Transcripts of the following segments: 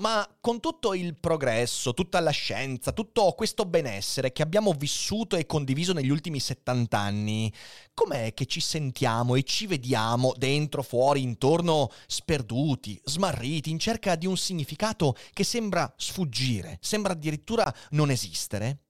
Ma con tutto il progresso, tutta la scienza, tutto questo benessere che abbiamo vissuto e condiviso negli ultimi 70 anni, com'è che ci sentiamo e ci vediamo dentro, fuori, intorno, sperduti, smarriti, in cerca di un significato che sembra sfuggire, sembra addirittura non esistere?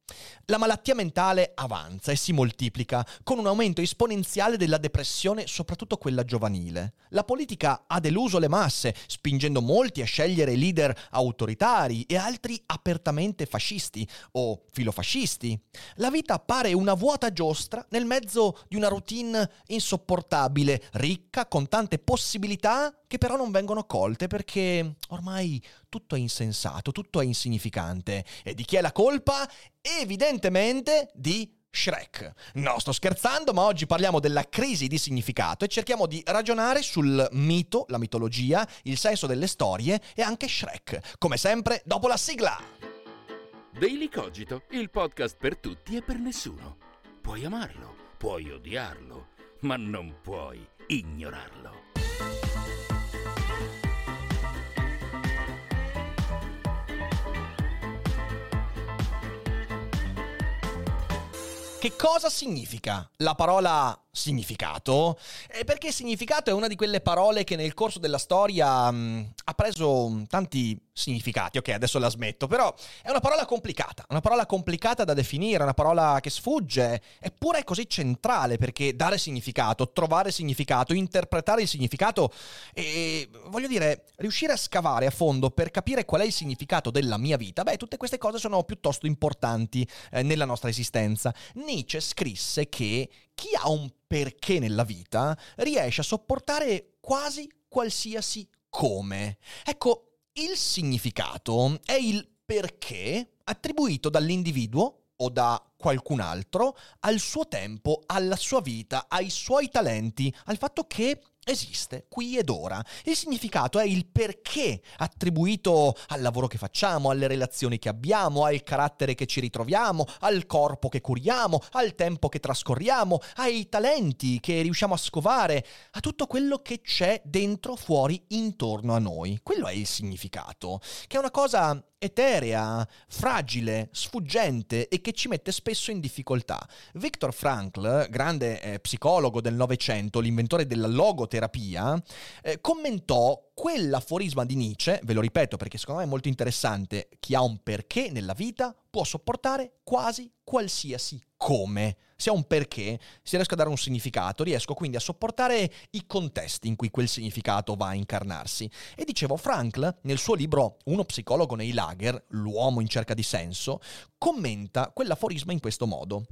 La malattia mentale avanza e si moltiplica con un aumento esponenziale della depressione, soprattutto quella giovanile. La politica ha deluso le masse, spingendo molti a scegliere leader autoritari e altri apertamente fascisti o filofascisti. La vita appare una vuota giostra nel mezzo di una routine insopportabile, ricca, con tante possibilità che però non vengono colte perché ormai tutto è insensato, tutto è insignificante. E di chi è la colpa? Evidentemente di Shrek. No, sto scherzando, ma oggi parliamo della crisi di significato e cerchiamo di ragionare sul mito, la mitologia, il senso delle storie e anche Shrek. Come sempre, dopo la sigla. Daily Cogito, il podcast per tutti e per nessuno. Puoi amarlo, puoi odiarlo, ma non puoi ignorarlo. Che cosa significa la parola significato? Perché significato è una di quelle parole che nel corso della storia mh, ha preso tanti significati. Ok, adesso la smetto, però è una parola complicata, una parola complicata da definire, una parola che sfugge, eppure è così centrale perché dare significato, trovare significato, interpretare il significato e voglio dire, riuscire a scavare a fondo per capire qual è il significato della mia vita, beh, tutte queste cose sono piuttosto importanti eh, nella nostra esistenza. Nietzsche scrisse che chi ha un perché nella vita riesce a sopportare quasi qualsiasi come. Ecco, il significato è il perché attribuito dall'individuo o da qualcun altro al suo tempo, alla sua vita, ai suoi talenti, al fatto che esiste qui ed ora. Il significato è il perché attribuito al lavoro che facciamo, alle relazioni che abbiamo, al carattere che ci ritroviamo, al corpo che curiamo, al tempo che trascorriamo, ai talenti che riusciamo a scovare, a tutto quello che c'è dentro, fuori, intorno a noi. Quello è il significato, che è una cosa eterea, fragile, sfuggente e che ci mette spesso in difficoltà. Viktor Frankl, grande eh, psicologo del Novecento, l'inventore della logoterapia, terapia, eh, commentò quell'aforisma di Nietzsche, ve lo ripeto perché secondo me è molto interessante, chi ha un perché nella vita può sopportare quasi qualsiasi come. Se ha un perché, se riesco a dare un significato, riesco quindi a sopportare i contesti in cui quel significato va a incarnarsi. E dicevo, Frankl, nel suo libro Uno psicologo nei lager, l'uomo in cerca di senso, commenta quell'aforisma in questo modo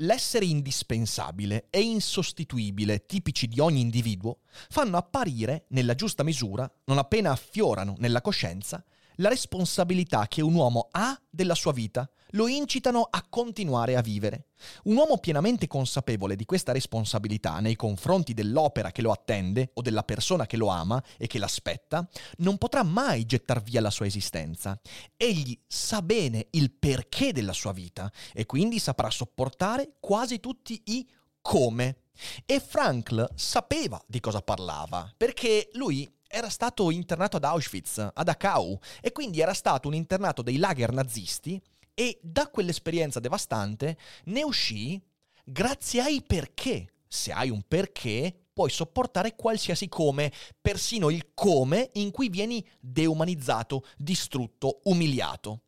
l'essere indispensabile e insostituibile tipici di ogni individuo fanno apparire, nella giusta misura, non appena affiorano nella coscienza, la responsabilità che un uomo ha della sua vita, lo incitano a continuare a vivere. Un uomo pienamente consapevole di questa responsabilità nei confronti dell'opera che lo attende o della persona che lo ama e che l'aspetta, non potrà mai gettar via la sua esistenza. Egli sa bene il perché della sua vita e quindi saprà sopportare quasi tutti i come. E Frankl sapeva di cosa parlava, perché lui era stato internato ad Auschwitz, a Dachau, e quindi era stato un internato dei lager nazisti e da quell'esperienza devastante ne uscì grazie ai perché. Se hai un perché, puoi sopportare qualsiasi come, persino il come in cui vieni deumanizzato, distrutto, umiliato.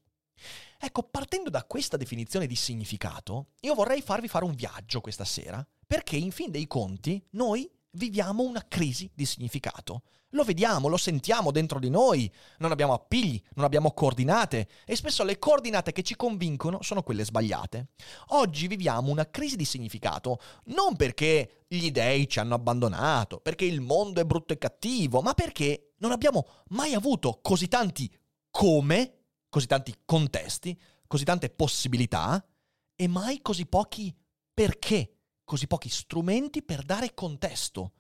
Ecco, partendo da questa definizione di significato, io vorrei farvi fare un viaggio questa sera, perché in fin dei conti noi viviamo una crisi di significato. Lo vediamo, lo sentiamo dentro di noi, non abbiamo appigli, non abbiamo coordinate e spesso le coordinate che ci convincono sono quelle sbagliate. Oggi viviamo una crisi di significato non perché gli dei ci hanno abbandonato, perché il mondo è brutto e cattivo, ma perché non abbiamo mai avuto così tanti come, così tanti contesti, così tante possibilità e mai così pochi perché, così pochi strumenti per dare contesto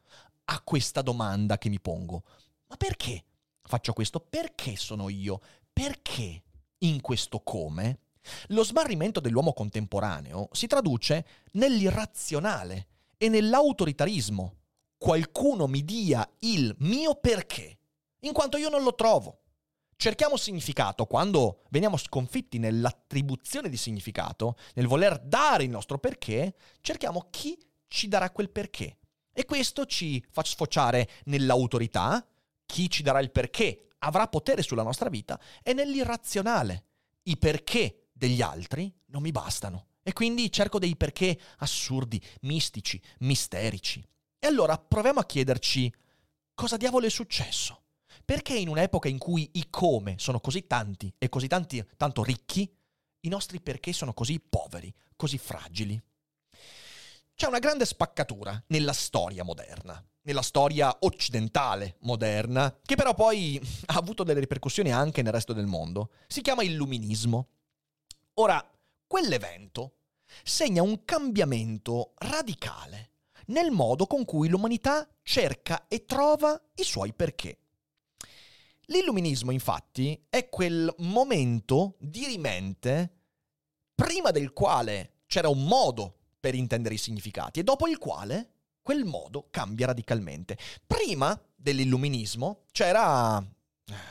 a questa domanda che mi pongo. Ma perché faccio questo? Perché sono io? Perché in questo come? Lo smarrimento dell'uomo contemporaneo si traduce nell'irrazionale e nell'autoritarismo. Qualcuno mi dia il mio perché, in quanto io non lo trovo. Cerchiamo significato quando veniamo sconfitti nell'attribuzione di significato, nel voler dare il nostro perché, cerchiamo chi ci darà quel perché. E questo ci fa sfociare nell'autorità, chi ci darà il perché avrà potere sulla nostra vita, e nell'irrazionale. I perché degli altri non mi bastano. E quindi cerco dei perché assurdi, mistici, misterici. E allora proviamo a chiederci cosa diavolo è successo. Perché in un'epoca in cui i come sono così tanti e così tanti, tanto ricchi, i nostri perché sono così poveri, così fragili? C'è una grande spaccatura nella storia moderna, nella storia occidentale moderna, che però poi ha avuto delle ripercussioni anche nel resto del mondo. Si chiama illuminismo. Ora, quell'evento segna un cambiamento radicale nel modo con cui l'umanità cerca e trova i suoi perché. L'illuminismo, infatti, è quel momento dirimente prima del quale c'era un modo per intendere i significati e dopo il quale quel modo cambia radicalmente. Prima dell'illuminismo c'era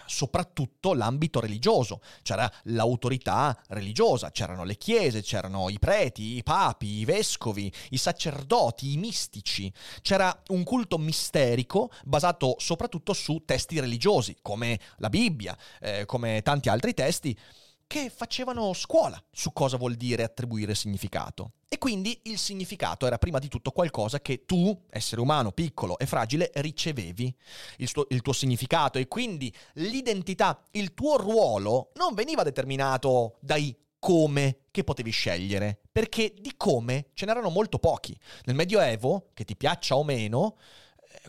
soprattutto l'ambito religioso, c'era l'autorità religiosa, c'erano le chiese, c'erano i preti, i papi, i vescovi, i sacerdoti, i mistici, c'era un culto misterico basato soprattutto su testi religiosi, come la Bibbia, eh, come tanti altri testi, che facevano scuola su cosa vuol dire attribuire significato. E quindi il significato era prima di tutto qualcosa che tu, essere umano piccolo e fragile, ricevevi, il, suo, il tuo significato e quindi l'identità, il tuo ruolo non veniva determinato dai come che potevi scegliere, perché di come ce n'erano molto pochi. Nel Medioevo, che ti piaccia o meno,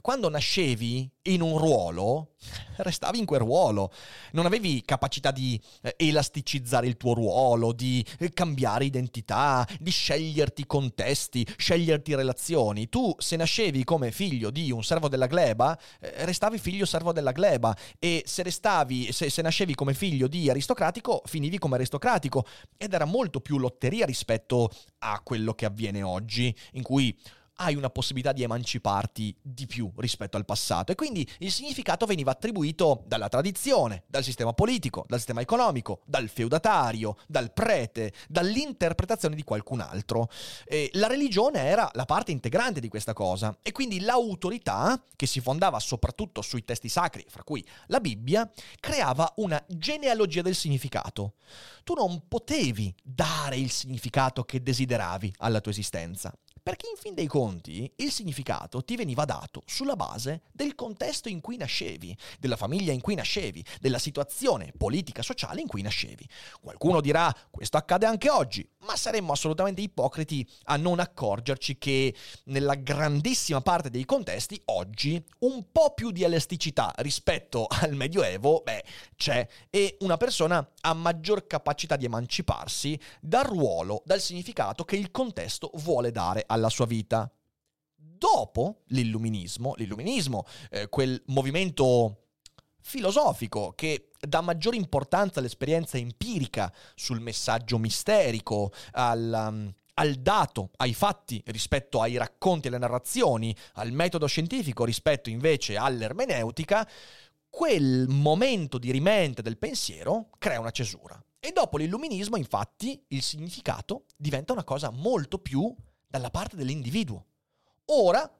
quando nascevi in un ruolo, restavi in quel ruolo. Non avevi capacità di eh, elasticizzare il tuo ruolo, di eh, cambiare identità, di sceglierti contesti, sceglierti relazioni. Tu, se nascevi come figlio di un servo della gleba, eh, restavi figlio servo della gleba. E se restavi, se, se nascevi come figlio di aristocratico, finivi come aristocratico. Ed era molto più lotteria rispetto a quello che avviene oggi, in cui hai una possibilità di emanciparti di più rispetto al passato. E quindi il significato veniva attribuito dalla tradizione, dal sistema politico, dal sistema economico, dal feudatario, dal prete, dall'interpretazione di qualcun altro. E la religione era la parte integrante di questa cosa. E quindi l'autorità, che si fondava soprattutto sui testi sacri, fra cui la Bibbia, creava una genealogia del significato. Tu non potevi dare il significato che desideravi alla tua esistenza. Perché in fin dei conti il significato ti veniva dato sulla base del contesto in cui nascevi, della famiglia in cui nascevi, della situazione politica sociale in cui nascevi. Qualcuno dirà questo accade anche oggi, ma saremmo assolutamente ipocriti a non accorgerci che nella grandissima parte dei contesti oggi un po' più di elasticità rispetto al Medioevo, beh, c'è e una persona ha maggior capacità di emanciparsi dal ruolo, dal significato che il contesto vuole dare alla alla sua vita. Dopo l'illuminismo, l'illuminismo, eh, quel movimento filosofico che dà maggiore importanza all'esperienza empirica sul messaggio misterico, al, um, al dato, ai fatti rispetto ai racconti e alle narrazioni, al metodo scientifico rispetto invece all'ermeneutica, quel momento di rimente del pensiero crea una cesura. E dopo l'illuminismo, infatti, il significato diventa una cosa molto più dalla parte dell'individuo. Ora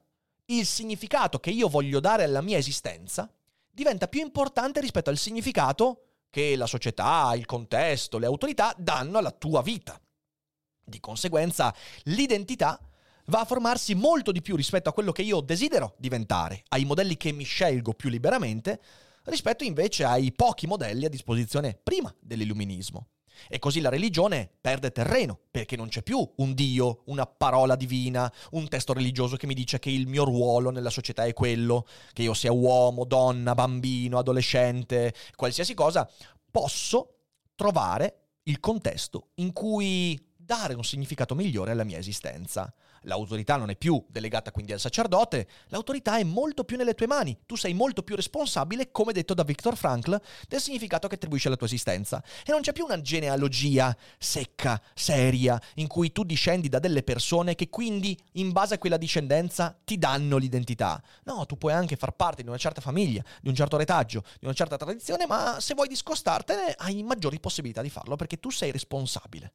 il significato che io voglio dare alla mia esistenza diventa più importante rispetto al significato che la società, il contesto, le autorità danno alla tua vita. Di conseguenza, l'identità va a formarsi molto di più rispetto a quello che io desidero diventare, ai modelli che mi scelgo più liberamente, rispetto invece ai pochi modelli a disposizione prima dell'illuminismo. E così la religione perde terreno, perché non c'è più un Dio, una parola divina, un testo religioso che mi dice che il mio ruolo nella società è quello, che io sia uomo, donna, bambino, adolescente, qualsiasi cosa, posso trovare il contesto in cui dare un significato migliore alla mia esistenza. L'autorità non è più delegata quindi al sacerdote, l'autorità è molto più nelle tue mani. Tu sei molto più responsabile, come detto da Viktor Frankl, del significato che attribuisci alla tua esistenza. E non c'è più una genealogia secca, seria, in cui tu discendi da delle persone che quindi, in base a quella discendenza, ti danno l'identità. No, tu puoi anche far parte di una certa famiglia, di un certo retaggio, di una certa tradizione, ma se vuoi discostartene hai maggiori possibilità di farlo perché tu sei responsabile.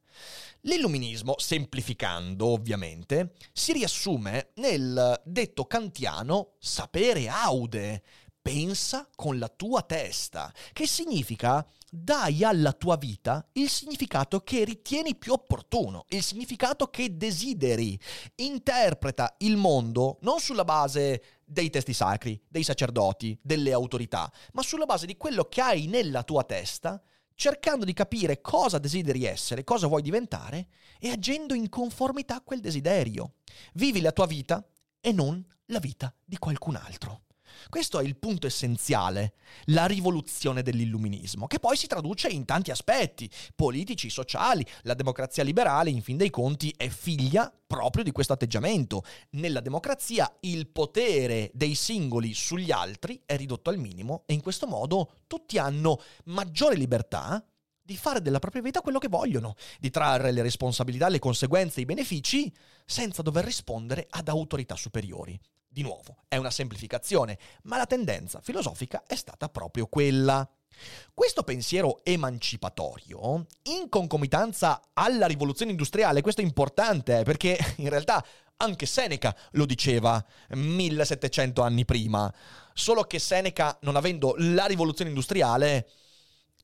L'illuminismo, semplificando ovviamente, si riassume nel detto kantiano sapere aude, pensa con la tua testa, che significa dai alla tua vita il significato che ritieni più opportuno, il significato che desideri. Interpreta il mondo non sulla base dei testi sacri, dei sacerdoti, delle autorità, ma sulla base di quello che hai nella tua testa cercando di capire cosa desideri essere, cosa vuoi diventare e agendo in conformità a quel desiderio. Vivi la tua vita e non la vita di qualcun altro. Questo è il punto essenziale, la rivoluzione dell'illuminismo, che poi si traduce in tanti aspetti, politici, sociali. La democrazia liberale, in fin dei conti, è figlia proprio di questo atteggiamento. Nella democrazia il potere dei singoli sugli altri è ridotto al minimo e in questo modo tutti hanno maggiore libertà di fare della propria vita quello che vogliono, di trarre le responsabilità, le conseguenze, i benefici, senza dover rispondere ad autorità superiori. Di nuovo, è una semplificazione, ma la tendenza filosofica è stata proprio quella. Questo pensiero emancipatorio, in concomitanza alla rivoluzione industriale, questo è importante eh, perché in realtà anche Seneca lo diceva 1700 anni prima, solo che Seneca, non avendo la rivoluzione industriale,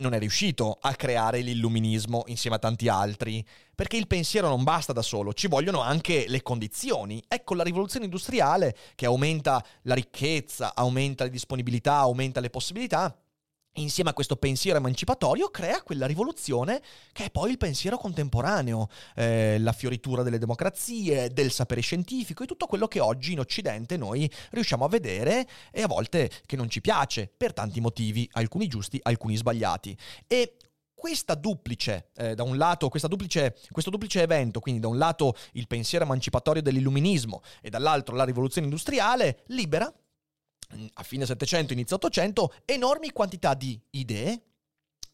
non è riuscito a creare l'illuminismo insieme a tanti altri, perché il pensiero non basta da solo, ci vogliono anche le condizioni. Ecco, la rivoluzione industriale che aumenta la ricchezza, aumenta le disponibilità, aumenta le possibilità, insieme a questo pensiero emancipatorio, crea quella rivoluzione che è poi il pensiero contemporaneo, eh, la fioritura delle democrazie, del sapere scientifico e tutto quello che oggi in Occidente noi riusciamo a vedere e a volte che non ci piace, per tanti motivi, alcuni giusti, alcuni sbagliati. E questa duplice, eh, da un lato, duplice, questo duplice evento, quindi da un lato il pensiero emancipatorio dell'illuminismo e dall'altro la rivoluzione industriale, libera a fine 700, inizio 800, enormi quantità di idee,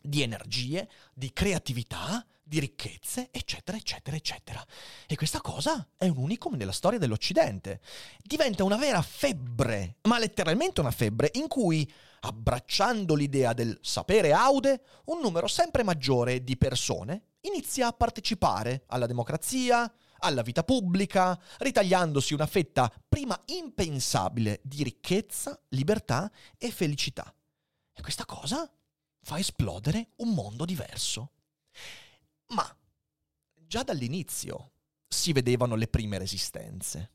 di energie, di creatività, di ricchezze, eccetera, eccetera, eccetera. E questa cosa è un unicum nella storia dell'Occidente. Diventa una vera febbre, ma letteralmente una febbre, in cui, abbracciando l'idea del sapere aude, un numero sempre maggiore di persone inizia a partecipare alla democrazia, alla vita pubblica, ritagliandosi una fetta prima impensabile di ricchezza, libertà e felicità. E questa cosa fa esplodere un mondo diverso. Ma già dall'inizio si vedevano le prime resistenze.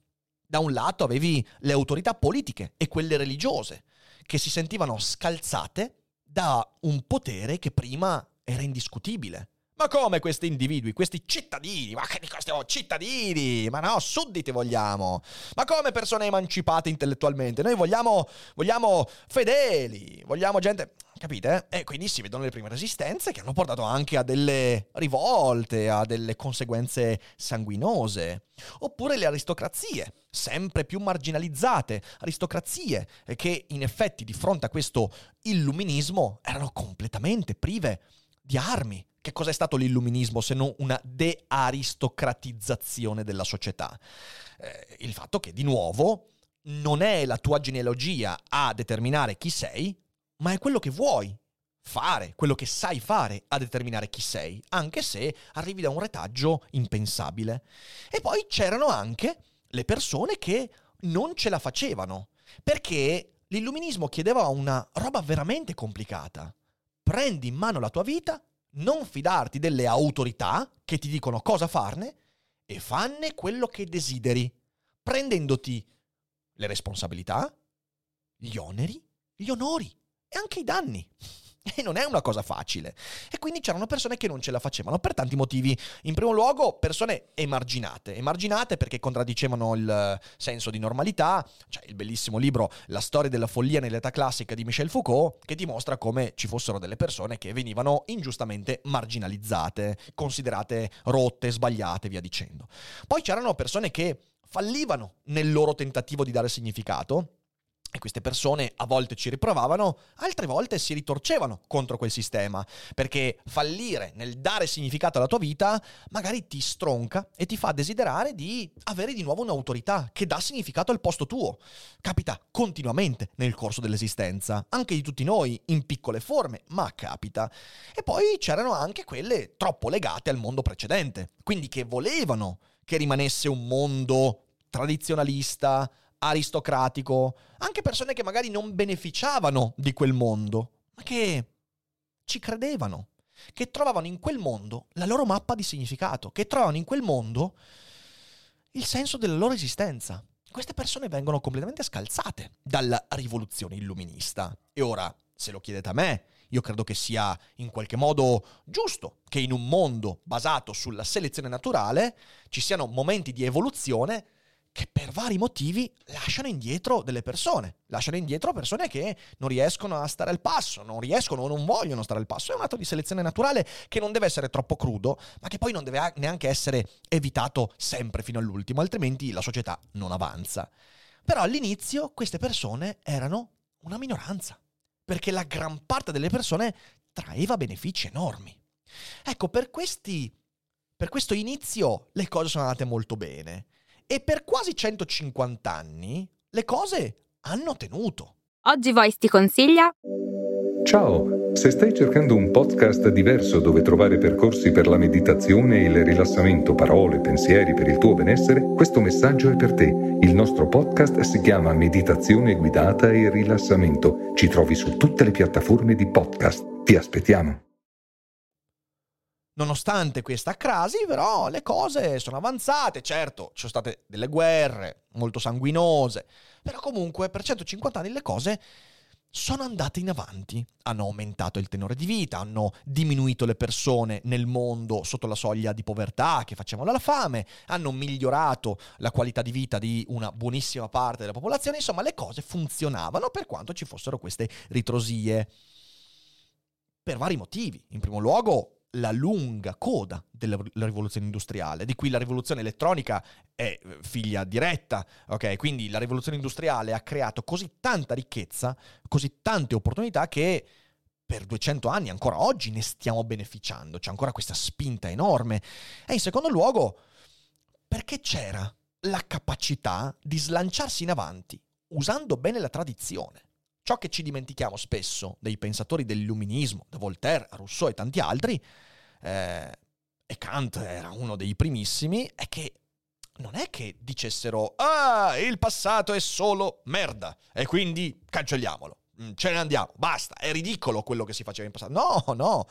Da un lato avevi le autorità politiche e quelle religiose, che si sentivano scalzate da un potere che prima era indiscutibile. Ma come questi individui, questi cittadini? Ma che di stiamo cittadini? Ma no, sudditi vogliamo. Ma come persone emancipate intellettualmente? Noi vogliamo, vogliamo fedeli, vogliamo gente... Capite? E quindi si vedono le prime resistenze che hanno portato anche a delle rivolte, a delle conseguenze sanguinose. Oppure le aristocrazie, sempre più marginalizzate, aristocrazie che in effetti di fronte a questo illuminismo erano completamente prive di armi, che cos'è stato l'illuminismo se non una dearistocratizzazione della società? Eh, il fatto che, di nuovo, non è la tua genealogia a determinare chi sei, ma è quello che vuoi fare, quello che sai fare a determinare chi sei, anche se arrivi da un retaggio impensabile. E poi c'erano anche le persone che non ce la facevano, perché l'illuminismo chiedeva una roba veramente complicata. Prendi in mano la tua vita non fidarti delle autorità che ti dicono cosa farne e fanne quello che desideri, prendendoti le responsabilità, gli oneri, gli onori e anche i danni. E non è una cosa facile. E quindi c'erano persone che non ce la facevano per tanti motivi. In primo luogo, persone emarginate. Emarginate perché contraddicevano il senso di normalità. C'è il bellissimo libro La storia della follia nell'età classica di Michel Foucault, che dimostra come ci fossero delle persone che venivano ingiustamente marginalizzate, considerate rotte, sbagliate, via dicendo. Poi c'erano persone che fallivano nel loro tentativo di dare significato e queste persone a volte ci riprovavano, altre volte si ritorcevano contro quel sistema, perché fallire nel dare significato alla tua vita magari ti stronca e ti fa desiderare di avere di nuovo un'autorità che dà significato al posto tuo. Capita continuamente nel corso dell'esistenza, anche di tutti noi, in piccole forme, ma capita. E poi c'erano anche quelle troppo legate al mondo precedente, quindi che volevano che rimanesse un mondo tradizionalista, aristocratico, anche persone che magari non beneficiavano di quel mondo, ma che ci credevano, che trovavano in quel mondo la loro mappa di significato, che trovavano in quel mondo il senso della loro esistenza. Queste persone vengono completamente scalzate dalla rivoluzione illuminista. E ora, se lo chiedete a me, io credo che sia in qualche modo giusto che in un mondo basato sulla selezione naturale ci siano momenti di evoluzione che per vari motivi lasciano indietro delle persone, lasciano indietro persone che non riescono a stare al passo, non riescono o non vogliono stare al passo. È un atto di selezione naturale che non deve essere troppo crudo, ma che poi non deve neanche essere evitato sempre fino all'ultimo, altrimenti la società non avanza. Però all'inizio queste persone erano una minoranza, perché la gran parte delle persone traeva benefici enormi. Ecco, per questi per questo inizio le cose sono andate molto bene. E per quasi 150 anni le cose hanno tenuto. Oggi Voice ti consiglia... Ciao, se stai cercando un podcast diverso dove trovare percorsi per la meditazione e il rilassamento, parole, pensieri per il tuo benessere, questo messaggio è per te. Il nostro podcast si chiama Meditazione guidata e rilassamento. Ci trovi su tutte le piattaforme di podcast. Ti aspettiamo. Nonostante questa crasi, però, le cose sono avanzate. Certo, ci sono state delle guerre molto sanguinose, però comunque per 150 anni le cose sono andate in avanti. Hanno aumentato il tenore di vita, hanno diminuito le persone nel mondo sotto la soglia di povertà che facevano la fame, hanno migliorato la qualità di vita di una buonissima parte della popolazione. Insomma, le cose funzionavano per quanto ci fossero queste ritrosie. Per vari motivi. In primo luogo, la lunga coda della rivoluzione industriale, di cui la rivoluzione elettronica è eh, figlia diretta, ok? Quindi la rivoluzione industriale ha creato così tanta ricchezza, così tante opportunità che per 200 anni, ancora oggi, ne stiamo beneficiando, c'è ancora questa spinta enorme. E in secondo luogo, perché c'era la capacità di slanciarsi in avanti, usando bene la tradizione. Ciò che ci dimentichiamo spesso dei pensatori dell'illuminismo, da Voltaire, Rousseau e tanti altri, eh, e Kant era uno dei primissimi, è che non è che dicessero ah, il passato è solo merda e quindi cancelliamolo, mm, ce ne andiamo, basta, è ridicolo quello che si faceva in passato. No, no,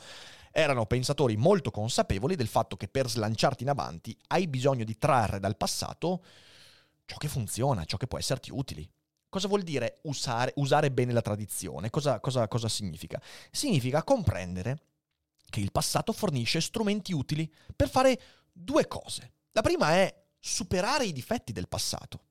erano pensatori molto consapevoli del fatto che per slanciarti in avanti hai bisogno di trarre dal passato ciò che funziona, ciò che può esserti utile. Cosa vuol dire usare, usare bene la tradizione? Cosa, cosa, cosa significa? Significa comprendere che il passato fornisce strumenti utili per fare due cose. La prima è superare i difetti del passato.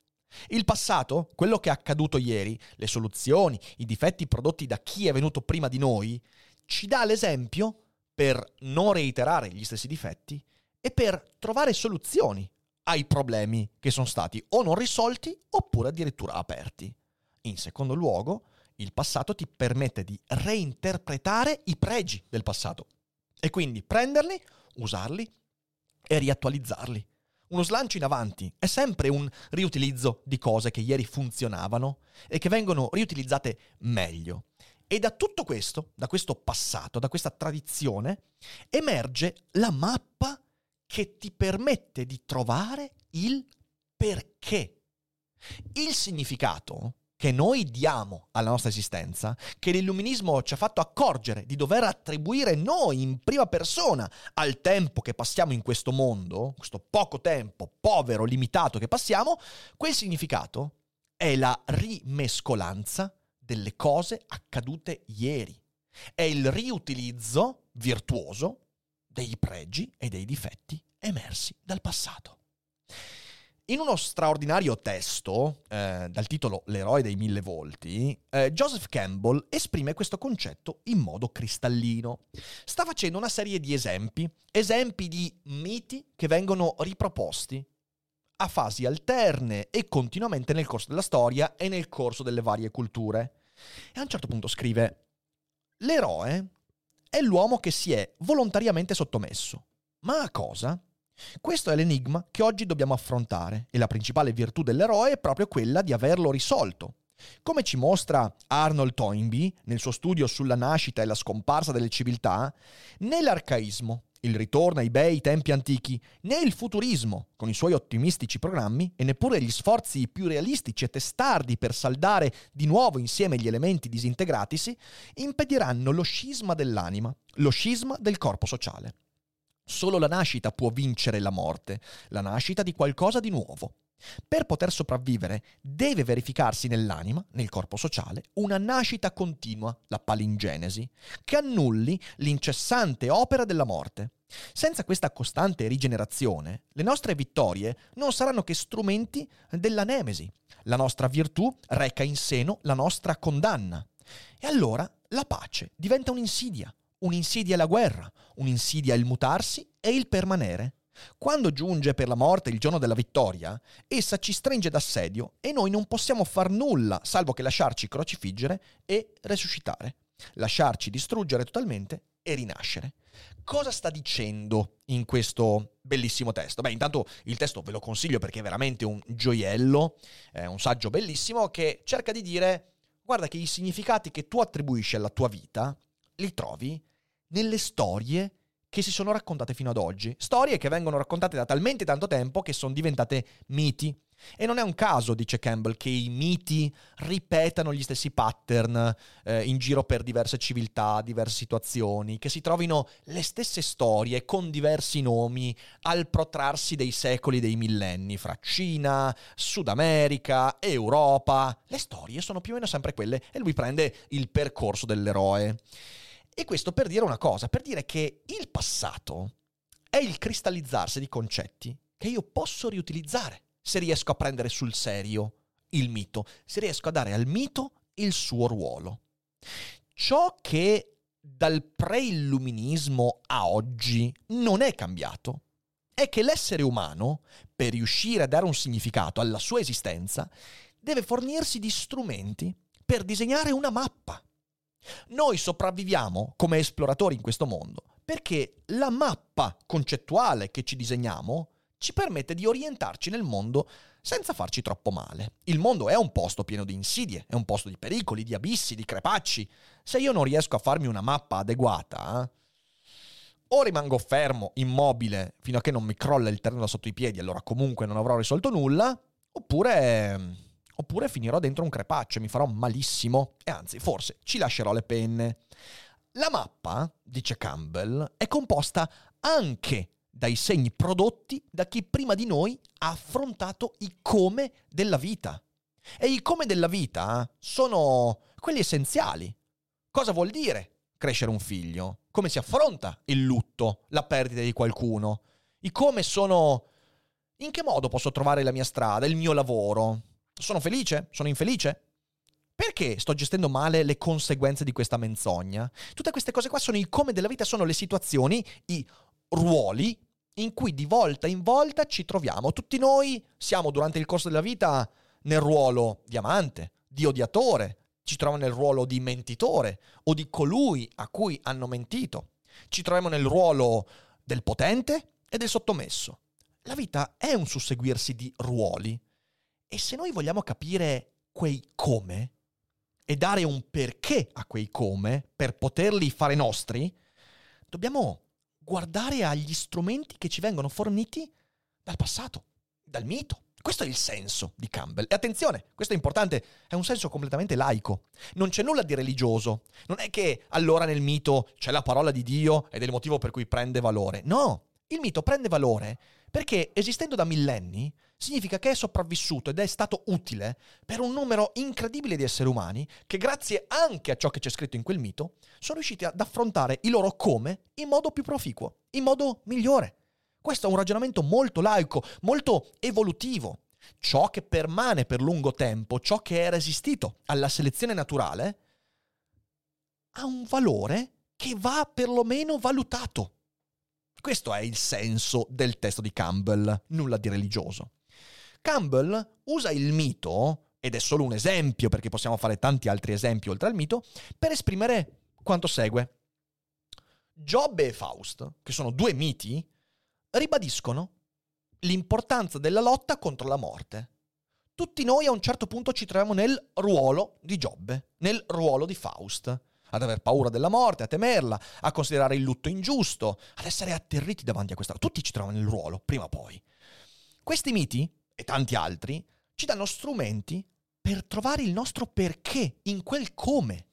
Il passato, quello che è accaduto ieri, le soluzioni, i difetti prodotti da chi è venuto prima di noi, ci dà l'esempio per non reiterare gli stessi difetti e per trovare soluzioni ai problemi che sono stati o non risolti oppure addirittura aperti. In secondo luogo, il passato ti permette di reinterpretare i pregi del passato e quindi prenderli, usarli e riattualizzarli. Uno slancio in avanti è sempre un riutilizzo di cose che ieri funzionavano e che vengono riutilizzate meglio. E da tutto questo, da questo passato, da questa tradizione, emerge la mappa che ti permette di trovare il perché. Il significato che noi diamo alla nostra esistenza, che l'illuminismo ci ha fatto accorgere di dover attribuire noi in prima persona al tempo che passiamo in questo mondo, questo poco tempo povero, limitato che passiamo, quel significato è la rimescolanza delle cose accadute ieri. è il riutilizzo virtuoso dei pregi e dei difetti emersi dal passato. In uno straordinario testo, eh, dal titolo L'eroe dei mille volti, eh, Joseph Campbell esprime questo concetto in modo cristallino. Sta facendo una serie di esempi, esempi di miti che vengono riproposti a fasi alterne e continuamente nel corso della storia e nel corso delle varie culture. E a un certo punto scrive, l'eroe è l'uomo che si è volontariamente sottomesso. Ma a cosa? Questo è l'enigma che oggi dobbiamo affrontare e la principale virtù dell'eroe è proprio quella di averlo risolto. Come ci mostra Arnold Toynbee nel suo studio sulla nascita e la scomparsa delle civiltà, né l'arcaismo, il ritorno ai bei tempi antichi, né il futurismo, con i suoi ottimistici programmi, e neppure gli sforzi più realistici e testardi per saldare di nuovo insieme gli elementi disintegratisi, impediranno lo scisma dell'anima, lo scisma del corpo sociale. Solo la nascita può vincere la morte, la nascita di qualcosa di nuovo. Per poter sopravvivere deve verificarsi nell'anima, nel corpo sociale, una nascita continua, la palingenesi, che annulli l'incessante opera della morte. Senza questa costante rigenerazione, le nostre vittorie non saranno che strumenti della nemesi. La nostra virtù reca in seno la nostra condanna. E allora la pace diventa un'insidia, un'insidia è la guerra, un'insidia il mutarsi e il permanere. Quando giunge per la morte il giorno della vittoria, essa ci stringe d'assedio e noi non possiamo far nulla salvo che lasciarci crocifiggere e resuscitare, lasciarci distruggere totalmente e rinascere. Cosa sta dicendo in questo bellissimo testo? Beh, intanto il testo ve lo consiglio perché è veramente un gioiello, è un saggio bellissimo che cerca di dire, guarda che i significati che tu attribuisci alla tua vita li trovi nelle storie che si sono raccontate fino ad oggi. Storie che vengono raccontate da talmente tanto tempo che sono diventate miti. E non è un caso, dice Campbell, che i miti ripetano gli stessi pattern eh, in giro per diverse civiltà, diverse situazioni, che si trovino le stesse storie con diversi nomi al protrarsi dei secoli, dei millenni, fra Cina, Sud America, Europa. Le storie sono più o meno sempre quelle e lui prende il percorso dell'eroe. E questo per dire una cosa, per dire che il passato è il cristallizzarsi di concetti che io posso riutilizzare se riesco a prendere sul serio il mito, se riesco a dare al mito il suo ruolo. Ciò che dal pre-illuminismo a oggi non è cambiato è che l'essere umano, per riuscire a dare un significato alla sua esistenza, deve fornirsi di strumenti per disegnare una mappa. Noi sopravviviamo come esploratori in questo mondo perché la mappa concettuale che ci disegniamo ci permette di orientarci nel mondo senza farci troppo male. Il mondo è un posto pieno di insidie, è un posto di pericoli, di abissi, di crepacci. Se io non riesco a farmi una mappa adeguata, o rimango fermo, immobile, fino a che non mi crolla il terreno sotto i piedi, allora comunque non avrò risolto nulla, oppure oppure finirò dentro un crepaccio e mi farò malissimo e anzi, forse ci lascerò le penne. La mappa, dice Campbell, è composta anche dai segni prodotti da chi prima di noi ha affrontato i come della vita. E i come della vita sono quelli essenziali. Cosa vuol dire crescere un figlio? Come si affronta il lutto, la perdita di qualcuno? I come sono... In che modo posso trovare la mia strada, il mio lavoro? Sono felice? Sono infelice? Perché sto gestendo male le conseguenze di questa menzogna? Tutte queste cose qua sono i come della vita, sono le situazioni, i ruoli in cui di volta in volta ci troviamo. Tutti noi siamo durante il corso della vita nel ruolo di amante, di odiatore, ci troviamo nel ruolo di mentitore o di colui a cui hanno mentito. Ci troviamo nel ruolo del potente e del sottomesso. La vita è un susseguirsi di ruoli. E se noi vogliamo capire quei come e dare un perché a quei come per poterli fare nostri, dobbiamo guardare agli strumenti che ci vengono forniti dal passato, dal mito. Questo è il senso di Campbell. E attenzione, questo è importante, è un senso completamente laico. Non c'è nulla di religioso. Non è che allora nel mito c'è la parola di Dio ed è il motivo per cui prende valore. No, il mito prende valore perché esistendo da millenni significa che è sopravvissuto ed è stato utile per un numero incredibile di esseri umani che grazie anche a ciò che c'è scritto in quel mito sono riusciti ad affrontare i loro come in modo più proficuo, in modo migliore. Questo è un ragionamento molto laico, molto evolutivo. Ciò che permane per lungo tempo, ciò che è resistito alla selezione naturale, ha un valore che va perlomeno valutato. Questo è il senso del testo di Campbell, nulla di religioso. Campbell usa il mito, ed è solo un esempio perché possiamo fare tanti altri esempi oltre al mito, per esprimere quanto segue. Giobbe e Faust, che sono due miti, ribadiscono l'importanza della lotta contro la morte. Tutti noi a un certo punto ci troviamo nel ruolo di Giobbe, nel ruolo di Faust, ad aver paura della morte, a temerla, a considerare il lutto ingiusto, ad essere atterriti davanti a questa. Tutti ci troviamo nel ruolo, prima o poi. Questi miti e tanti altri ci danno strumenti per trovare il nostro perché in quel come,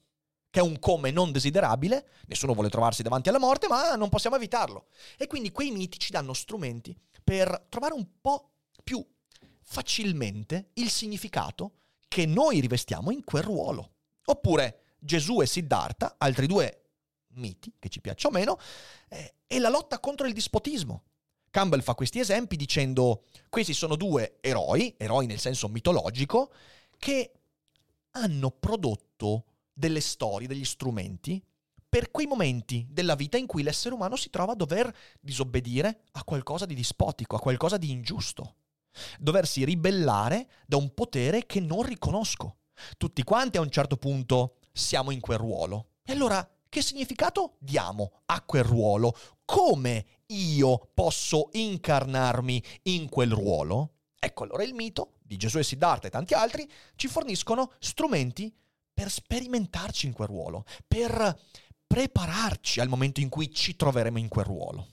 che è un come non desiderabile, nessuno vuole trovarsi davanti alla morte, ma non possiamo evitarlo. E quindi quei miti ci danno strumenti per trovare un po' più facilmente il significato che noi rivestiamo in quel ruolo. Oppure Gesù e Siddhartha, altri due miti che ci piacciono meno, eh, e la lotta contro il dispotismo. Campbell fa questi esempi dicendo questi sono due eroi, eroi nel senso mitologico, che hanno prodotto delle storie, degli strumenti per quei momenti della vita in cui l'essere umano si trova a dover disobbedire a qualcosa di dispotico, a qualcosa di ingiusto, doversi ribellare da un potere che non riconosco. Tutti quanti a un certo punto siamo in quel ruolo. E allora che significato diamo a quel ruolo? Come io posso incarnarmi in quel ruolo? Ecco allora il mito di Gesù e Siddhartha e tanti altri ci forniscono strumenti per sperimentarci in quel ruolo, per prepararci al momento in cui ci troveremo in quel ruolo.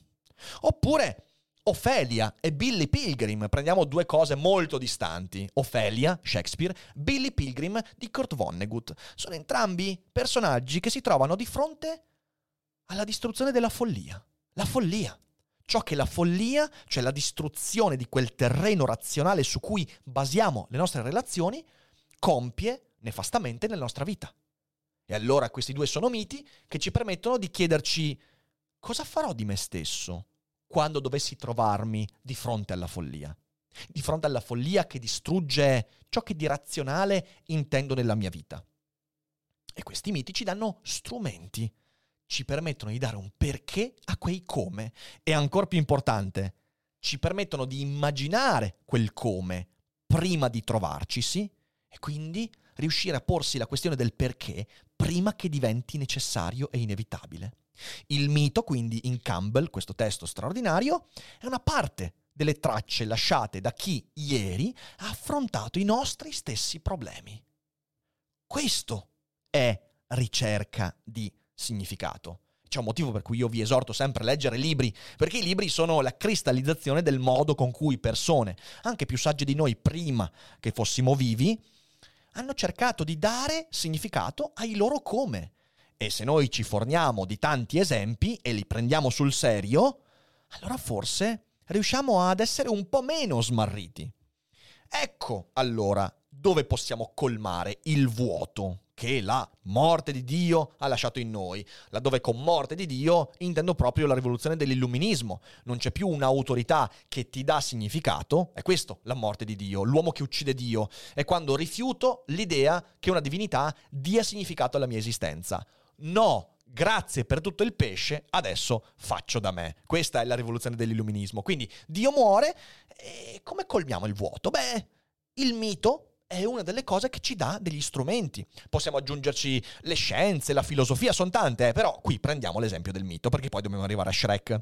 Oppure Ofelia e Billy Pilgrim, prendiamo due cose molto distanti. Ofelia, Shakespeare, Billy Pilgrim di Kurt Vonnegut. Sono entrambi personaggi che si trovano di fronte alla distruzione della follia. La follia. Ciò che la follia, cioè la distruzione di quel terreno razionale su cui basiamo le nostre relazioni, compie nefastamente nella nostra vita. E allora questi due sono miti che ci permettono di chiederci cosa farò di me stesso quando dovessi trovarmi di fronte alla follia. Di fronte alla follia che distrugge ciò che di razionale intendo nella mia vita. E questi miti ci danno strumenti, ci permettono di dare un perché a quei come e ancora più importante, ci permettono di immaginare quel come prima di trovarci, sì, e quindi riuscire a porsi la questione del perché prima che diventi necessario e inevitabile. Il mito, quindi, in Campbell, questo testo straordinario, è una parte delle tracce lasciate da chi ieri ha affrontato i nostri stessi problemi. Questo è ricerca di significato. C'è un motivo per cui io vi esorto sempre a leggere libri, perché i libri sono la cristallizzazione del modo con cui persone, anche più sagge di noi prima che fossimo vivi, hanno cercato di dare significato ai loro come. E se noi ci forniamo di tanti esempi e li prendiamo sul serio, allora forse riusciamo ad essere un po' meno smarriti. Ecco allora dove possiamo colmare il vuoto che la morte di Dio ha lasciato in noi, laddove con morte di Dio intendo proprio la rivoluzione dell'illuminismo. Non c'è più un'autorità che ti dà significato, è questo la morte di Dio, l'uomo che uccide Dio, è quando rifiuto l'idea che una divinità dia significato alla mia esistenza. No, grazie per tutto il pesce, adesso faccio da me. Questa è la rivoluzione dell'illuminismo. Quindi Dio muore e come colmiamo il vuoto? Beh, il mito è una delle cose che ci dà degli strumenti. Possiamo aggiungerci le scienze, la filosofia, sono tante, eh, però qui prendiamo l'esempio del mito, perché poi dobbiamo arrivare a Shrek.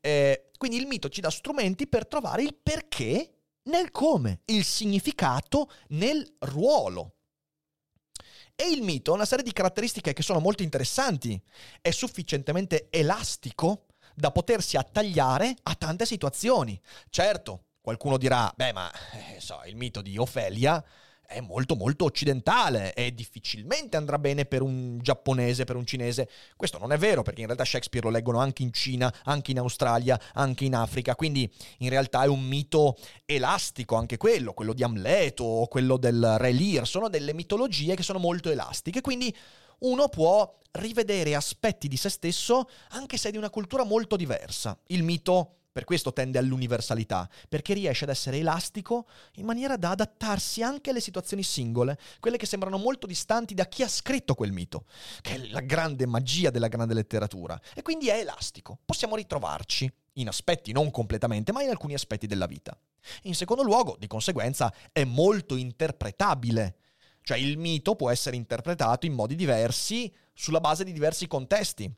Eh, quindi il mito ci dà strumenti per trovare il perché nel come, il significato nel ruolo. E il mito ha una serie di caratteristiche che sono molto interessanti. È sufficientemente elastico da potersi attagliare a tante situazioni. Certo, Qualcuno dirà, beh, ma eh, so, il mito di Ofelia è molto molto occidentale e difficilmente andrà bene per un giapponese, per un cinese. Questo non è vero perché in realtà Shakespeare lo leggono anche in Cina, anche in Australia, anche in Africa, quindi in realtà è un mito elastico anche quello, quello di Amleto o quello del Re Lear, sono delle mitologie che sono molto elastiche, quindi uno può rivedere aspetti di se stesso anche se è di una cultura molto diversa. Il mito per questo tende all'universalità, perché riesce ad essere elastico in maniera da adattarsi anche alle situazioni singole, quelle che sembrano molto distanti da chi ha scritto quel mito, che è la grande magia della grande letteratura. E quindi è elastico, possiamo ritrovarci in aspetti non completamente, ma in alcuni aspetti della vita. In secondo luogo, di conseguenza, è molto interpretabile. Cioè il mito può essere interpretato in modi diversi sulla base di diversi contesti.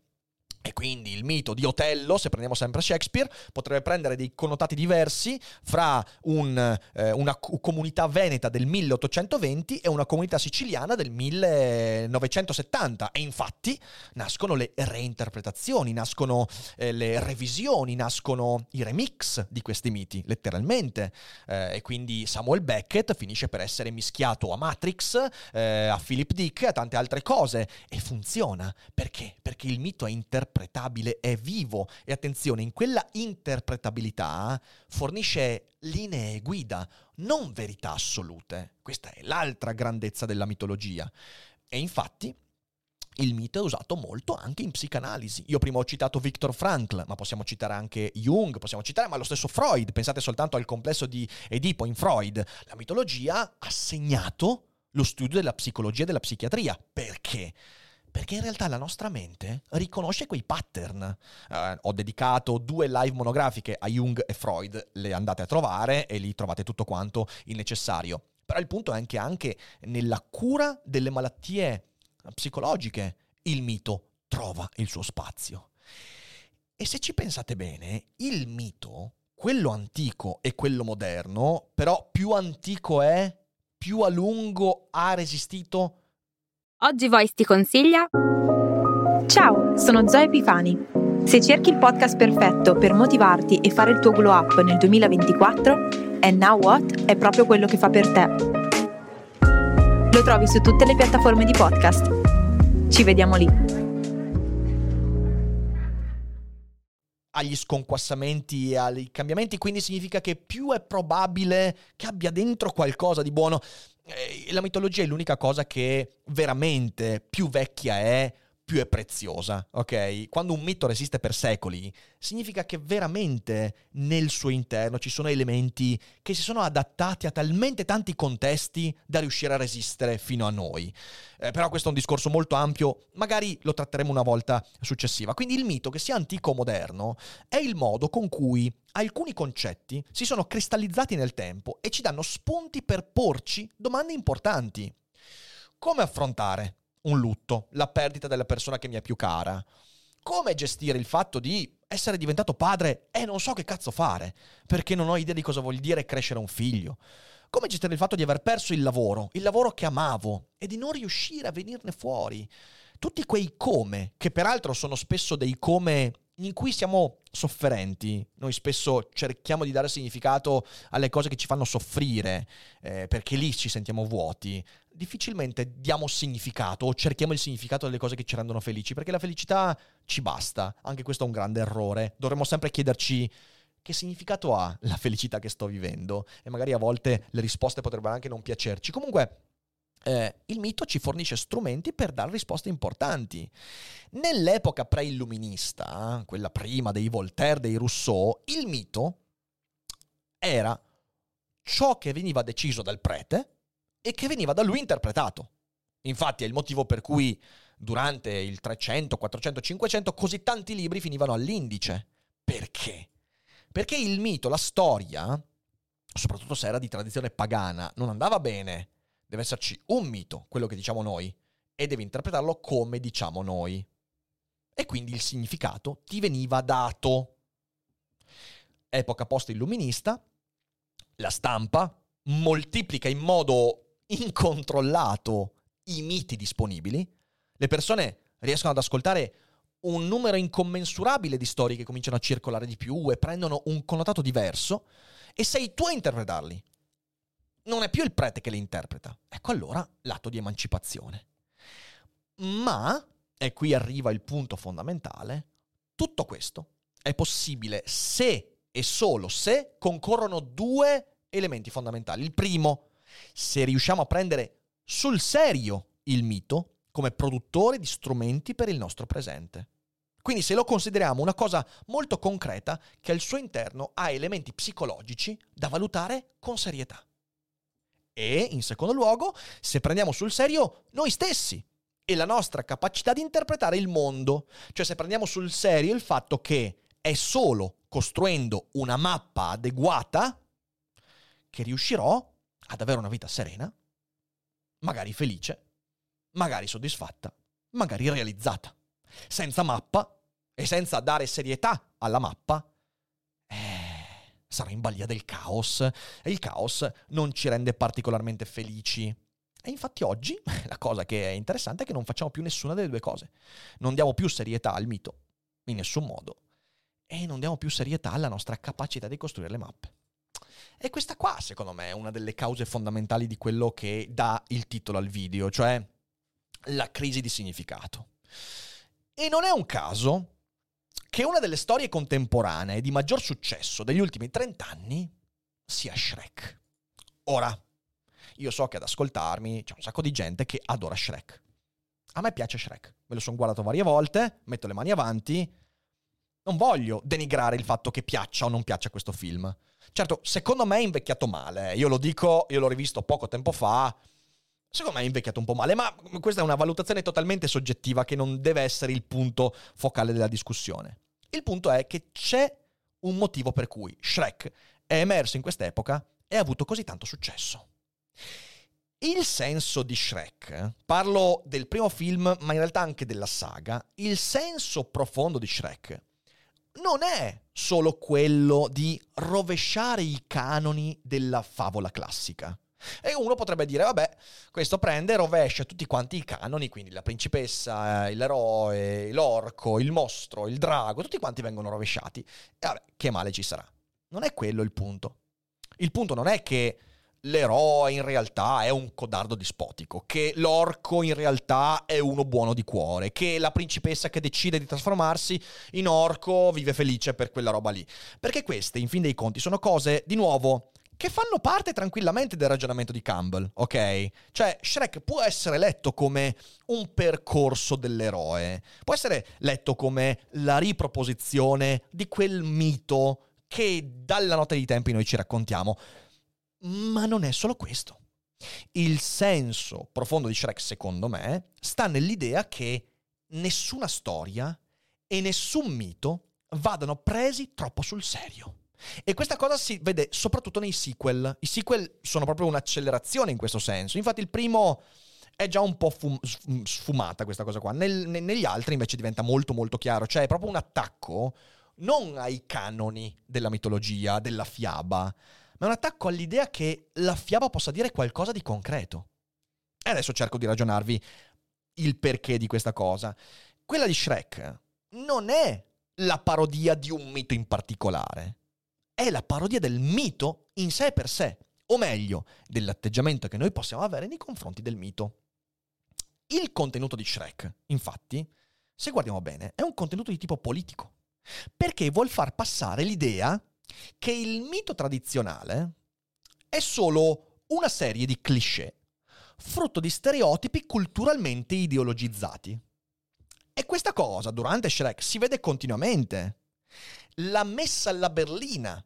E quindi il mito di Otello, se prendiamo sempre Shakespeare, potrebbe prendere dei connotati diversi fra un, eh, una comunità veneta del 1820 e una comunità siciliana del 1970. E infatti nascono le reinterpretazioni, nascono eh, le revisioni, nascono i remix di questi miti, letteralmente. Eh, e quindi Samuel Beckett finisce per essere mischiato a Matrix, eh, a Philip Dick a tante altre cose. E funziona. Perché? Perché il mito è interpretato interpretabile, è vivo e attenzione, in quella interpretabilità fornisce linee guida, non verità assolute. Questa è l'altra grandezza della mitologia. E infatti il mito è usato molto anche in psicanalisi. Io prima ho citato Viktor Frankl, ma possiamo citare anche Jung, possiamo citare ma lo stesso Freud. Pensate soltanto al complesso di Edipo in Freud. La mitologia ha segnato lo studio della psicologia e della psichiatria. Perché? Perché in realtà la nostra mente riconosce quei pattern. Eh, ho dedicato due live monografiche a Jung e Freud, le andate a trovare e lì trovate tutto quanto il necessario. Però il punto è anche, anche nella cura delle malattie psicologiche il mito trova il suo spazio. E se ci pensate bene, il mito, quello antico e quello moderno, però più antico è, più a lungo ha resistito Oggi Voice ti consiglia. Ciao, sono Zoe Epifani. Se cerchi il podcast perfetto per motivarti e fare il tuo glow up nel 2024, And Now What è proprio quello che fa per te. Lo trovi su tutte le piattaforme di podcast. Ci vediamo lì. agli sconquassamenti e ai cambiamenti, quindi significa che più è probabile che abbia dentro qualcosa di buono. Eh, la mitologia è l'unica cosa che veramente più vecchia è, più è preziosa, ok? Quando un mito resiste per secoli, significa che veramente nel suo interno ci sono elementi che si sono adattati a talmente tanti contesti da riuscire a resistere fino a noi. Eh, però questo è un discorso molto ampio, magari lo tratteremo una volta successiva. Quindi il mito, che sia antico o moderno, è il modo con cui alcuni concetti si sono cristallizzati nel tempo e ci danno spunti per porci domande importanti. Come affrontare un lutto, la perdita della persona che mi è più cara. Come gestire il fatto di essere diventato padre e non so che cazzo fare, perché non ho idea di cosa vuol dire crescere un figlio. Come gestire il fatto di aver perso il lavoro, il lavoro che amavo, e di non riuscire a venirne fuori. Tutti quei come, che peraltro sono spesso dei come in cui siamo sofferenti. Noi spesso cerchiamo di dare significato alle cose che ci fanno soffrire, eh, perché lì ci sentiamo vuoti. Difficilmente diamo significato o cerchiamo il significato delle cose che ci rendono felici, perché la felicità ci basta. Anche questo è un grande errore. Dovremmo sempre chiederci che significato ha la felicità che sto vivendo e magari a volte le risposte potrebbero anche non piacerci. Comunque eh, il mito ci fornisce strumenti per dare risposte importanti. Nell'epoca pre-illuminista, quella prima dei Voltaire, dei Rousseau, il mito era ciò che veniva deciso dal prete e che veniva da lui interpretato. Infatti è il motivo per cui durante il 300, 400, 500 così tanti libri finivano all'indice. Perché? Perché il mito, la storia, soprattutto se era di tradizione pagana, non andava bene Deve esserci un mito, quello che diciamo noi, e devi interpretarlo come diciamo noi. E quindi il significato ti veniva dato. Epoca post-illuminista, la stampa moltiplica in modo incontrollato i miti disponibili, le persone riescono ad ascoltare un numero incommensurabile di storie che cominciano a circolare di più e prendono un connotato diverso e sei tu a interpretarli. non è più il prete che le interpreta. Ecco allora l'atto di emancipazione. Ma, e qui arriva il punto fondamentale, tutto questo è possibile se e solo se concorrono due elementi fondamentali. Il primo, se riusciamo a prendere sul serio il mito come produttore di strumenti per il nostro presente. Quindi se lo consideriamo una cosa molto concreta che al suo interno ha elementi psicologici da valutare con serietà. E, in secondo luogo, se prendiamo sul serio noi stessi e la nostra capacità di interpretare il mondo, cioè se prendiamo sul serio il fatto che è solo costruendo una mappa adeguata che riuscirò ad avere una vita serena, magari felice, magari soddisfatta, magari realizzata. Senza mappa e senza dare serietà alla mappa, eh, sarà in balia del caos e il caos non ci rende particolarmente felici. E infatti oggi la cosa che è interessante è che non facciamo più nessuna delle due cose. Non diamo più serietà al mito, in nessun modo, e non diamo più serietà alla nostra capacità di costruire le mappe. E questa qua, secondo me, è una delle cause fondamentali di quello che dà il titolo al video, cioè la crisi di significato. E non è un caso che una delle storie contemporanee di maggior successo degli ultimi 30 anni sia Shrek. Ora, io so che ad ascoltarmi c'è un sacco di gente che adora Shrek. A me piace Shrek, me lo sono guardato varie volte, metto le mani avanti. Non voglio denigrare il fatto che piaccia o non piaccia questo film. Certo, secondo me è invecchiato male. Io lo dico, io l'ho rivisto poco tempo fa. Secondo me è invecchiato un po' male, ma questa è una valutazione totalmente soggettiva che non deve essere il punto focale della discussione. Il punto è che c'è un motivo per cui Shrek è emerso in quest'epoca e ha avuto così tanto successo. Il senso di Shrek, parlo del primo film, ma in realtà anche della saga, il senso profondo di Shrek non è solo quello di rovesciare i canoni della favola classica. E uno potrebbe dire, vabbè, questo prende e rovescia tutti quanti i canoni, quindi la principessa, eh, l'eroe, l'orco, il mostro, il drago, tutti quanti vengono rovesciati. E vabbè, che male ci sarà? Non è quello il punto. Il punto non è che l'eroe in realtà è un codardo dispotico, che l'orco in realtà è uno buono di cuore, che la principessa che decide di trasformarsi in orco vive felice per quella roba lì. Perché queste, in fin dei conti, sono cose, di nuovo, che fanno parte tranquillamente del ragionamento di Campbell, ok? Cioè, Shrek può essere letto come un percorso dell'eroe, può essere letto come la riproposizione di quel mito che dalla notte dei tempi noi ci raccontiamo. Ma non è solo questo. Il senso profondo di Shrek, secondo me, sta nell'idea che nessuna storia e nessun mito vadano presi troppo sul serio. E questa cosa si vede soprattutto nei sequel. I sequel sono proprio un'accelerazione in questo senso. Infatti il primo è già un po' fum- sfumata questa cosa qua. Nel, ne- negli altri invece diventa molto molto chiaro. Cioè è proprio un attacco non ai canoni della mitologia, della fiaba, ma è un attacco all'idea che la fiaba possa dire qualcosa di concreto. E adesso cerco di ragionarvi il perché di questa cosa. Quella di Shrek non è la parodia di un mito in particolare è la parodia del mito in sé per sé, o meglio, dell'atteggiamento che noi possiamo avere nei confronti del mito. Il contenuto di Shrek, infatti, se guardiamo bene, è un contenuto di tipo politico, perché vuol far passare l'idea che il mito tradizionale è solo una serie di cliché, frutto di stereotipi culturalmente ideologizzati. E questa cosa durante Shrek si vede continuamente. La messa alla berlina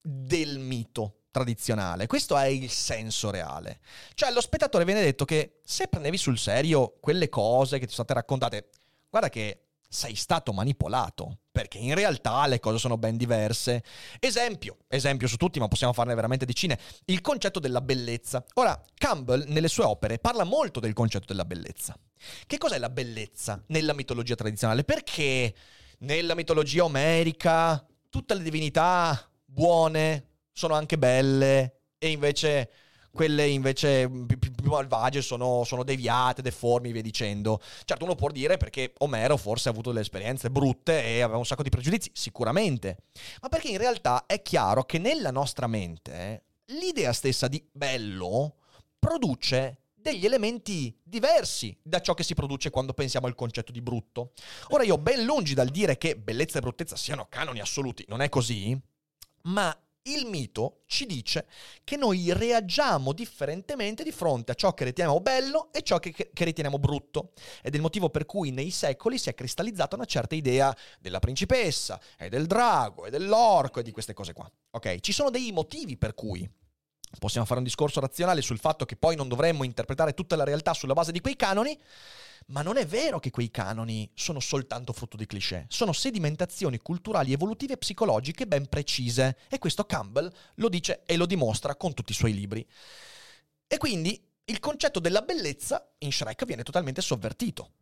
del mito tradizionale. Questo è il senso reale. Cioè, allo spettatore viene detto che se prendevi sul serio quelle cose che ti sono state raccontate, guarda che sei stato manipolato, perché in realtà le cose sono ben diverse. Esempio, esempio su tutti, ma possiamo farne veramente decine, il concetto della bellezza. Ora, Campbell nelle sue opere parla molto del concetto della bellezza. Che cos'è la bellezza nella mitologia tradizionale? Perché nella mitologia omerica tutte le divinità buone, sono anche belle, e invece quelle invece più, malvagie sono, sono, deviate, deformi, via dicendo. Certo, uno può dire perché Omero forse ha avuto delle esperienze brutte e aveva un sacco di pregiudizi, sicuramente. Ma perché in realtà è chiaro che nella nostra mente l'idea stessa di bello produce degli elementi diversi da ciò che si produce quando pensiamo al concetto di brutto. Ora io ben lungi dal dire che bellezza e bruttezza siano canoni assoluti, non è così, ma il mito ci dice che noi reagiamo differentemente di fronte a ciò che riteniamo bello e ciò che, che, riteniamo brutto. Ed è il motivo per cui nei secoli si è cristallizzata una certa idea della principessa, e del drago, e dell'orco, e di queste cose qua. Ok? Ci sono dei motivi per cui possiamo fare un discorso razionale sul fatto che poi non dovremmo interpretare tutta la realtà sulla base di quei canoni, ma non è vero che quei canoni sono soltanto frutto di cliché, sono sedimentazioni culturali, evolutive e psicologiche ben precise. E questo Campbell lo dice e lo dimostra con tutti i suoi libri. E quindi il concetto della bellezza in Shrek viene totalmente sovvertito.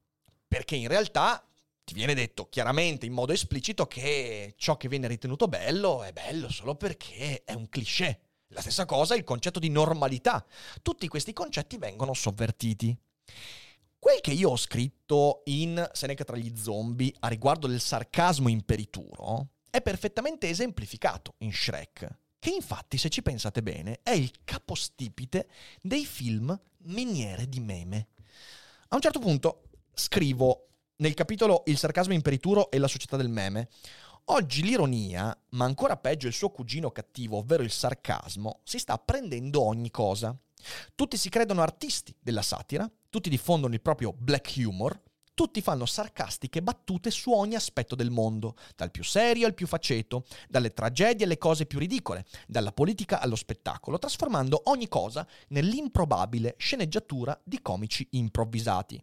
Perché in realtà ti viene detto chiaramente in modo esplicito che ciò che viene ritenuto bello è bello solo perché è un cliché. La stessa cosa è il concetto di normalità. Tutti questi concetti vengono sovvertiti. Quel che io ho scritto in Seneca tra gli zombie a riguardo del sarcasmo imperituro è perfettamente esemplificato in Shrek, che infatti, se ci pensate bene, è il capostipite dei film miniere di meme. A un certo punto scrivo nel capitolo Il sarcasmo imperituro e la società del meme. Oggi l'ironia, ma ancora peggio il suo cugino cattivo, ovvero il sarcasmo, si sta prendendo ogni cosa. Tutti si credono artisti della satira, tutti diffondono il proprio black humor, tutti fanno sarcastiche battute su ogni aspetto del mondo, dal più serio al più faceto, dalle tragedie alle cose più ridicole, dalla politica allo spettacolo, trasformando ogni cosa nell'improbabile sceneggiatura di comici improvvisati.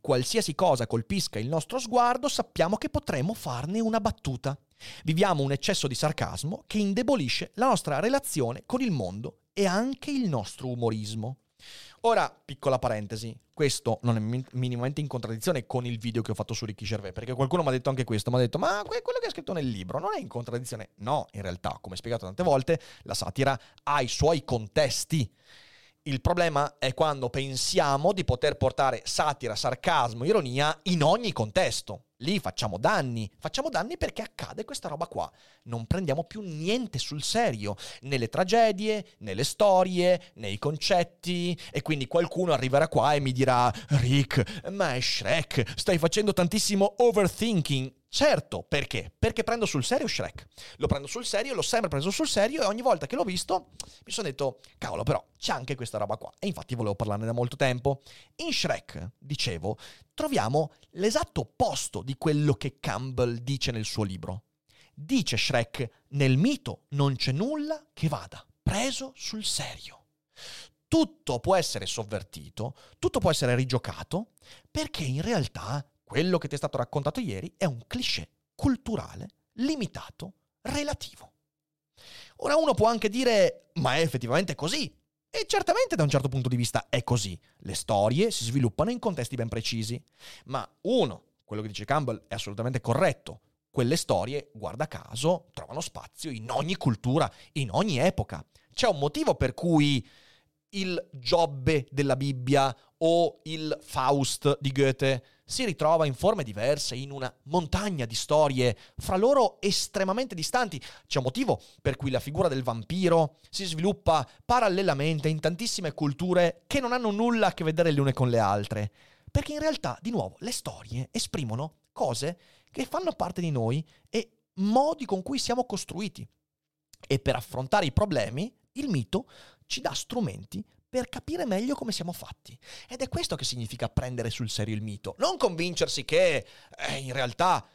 Qualsiasi cosa colpisca il nostro sguardo, sappiamo che potremo farne una battuta. Viviamo un eccesso di sarcasmo che indebolisce la nostra relazione con il mondo e anche il nostro umorismo. Ora, piccola parentesi, questo non è minimamente in contraddizione con il video che ho fatto su Ricky Gervais, perché qualcuno mi ha detto anche questo, mi ha detto ma quello che è scritto nel libro non è in contraddizione? No, in realtà, come spiegato tante volte, la satira ha i suoi contesti. Il problema è quando pensiamo di poter portare satira, sarcasmo, ironia in ogni contesto. Lì facciamo danni, facciamo danni perché accade questa roba qua. Non prendiamo più niente sul serio, né le tragedie, né le storie, né i concetti. E quindi qualcuno arriverà qua e mi dirà, Rick, ma è Shrek, stai facendo tantissimo overthinking. Certo, perché? Perché prendo sul serio Shrek. Lo prendo sul serio, l'ho sempre preso sul serio e ogni volta che l'ho visto mi sono detto, cavolo, però c'è anche questa roba qua. E infatti volevo parlarne da molto tempo. In Shrek, dicevo, troviamo l'esatto opposto di quello che Campbell dice nel suo libro. Dice Shrek, nel mito non c'è nulla che vada preso sul serio. Tutto può essere sovvertito, tutto può essere rigiocato, perché in realtà quello che ti è stato raccontato ieri è un cliché culturale, limitato, relativo. Ora uno può anche dire, ma è effettivamente così. E certamente da un certo punto di vista è così. Le storie si sviluppano in contesti ben precisi. Ma uno, quello che dice Campbell è assolutamente corretto. Quelle storie, guarda caso, trovano spazio in ogni cultura, in ogni epoca. C'è un motivo per cui il Giobbe della Bibbia o il Faust di Goethe si ritrova in forme diverse, in una montagna di storie, fra loro estremamente distanti. C'è un motivo per cui la figura del vampiro si sviluppa parallelamente in tantissime culture che non hanno nulla a che vedere le une con le altre. Perché in realtà, di nuovo, le storie esprimono cose che fanno parte di noi e modi con cui siamo costruiti. E per affrontare i problemi, il mito ci dà strumenti per capire meglio come siamo fatti. Ed è questo che significa prendere sul serio il mito. Non convincersi che eh, in realtà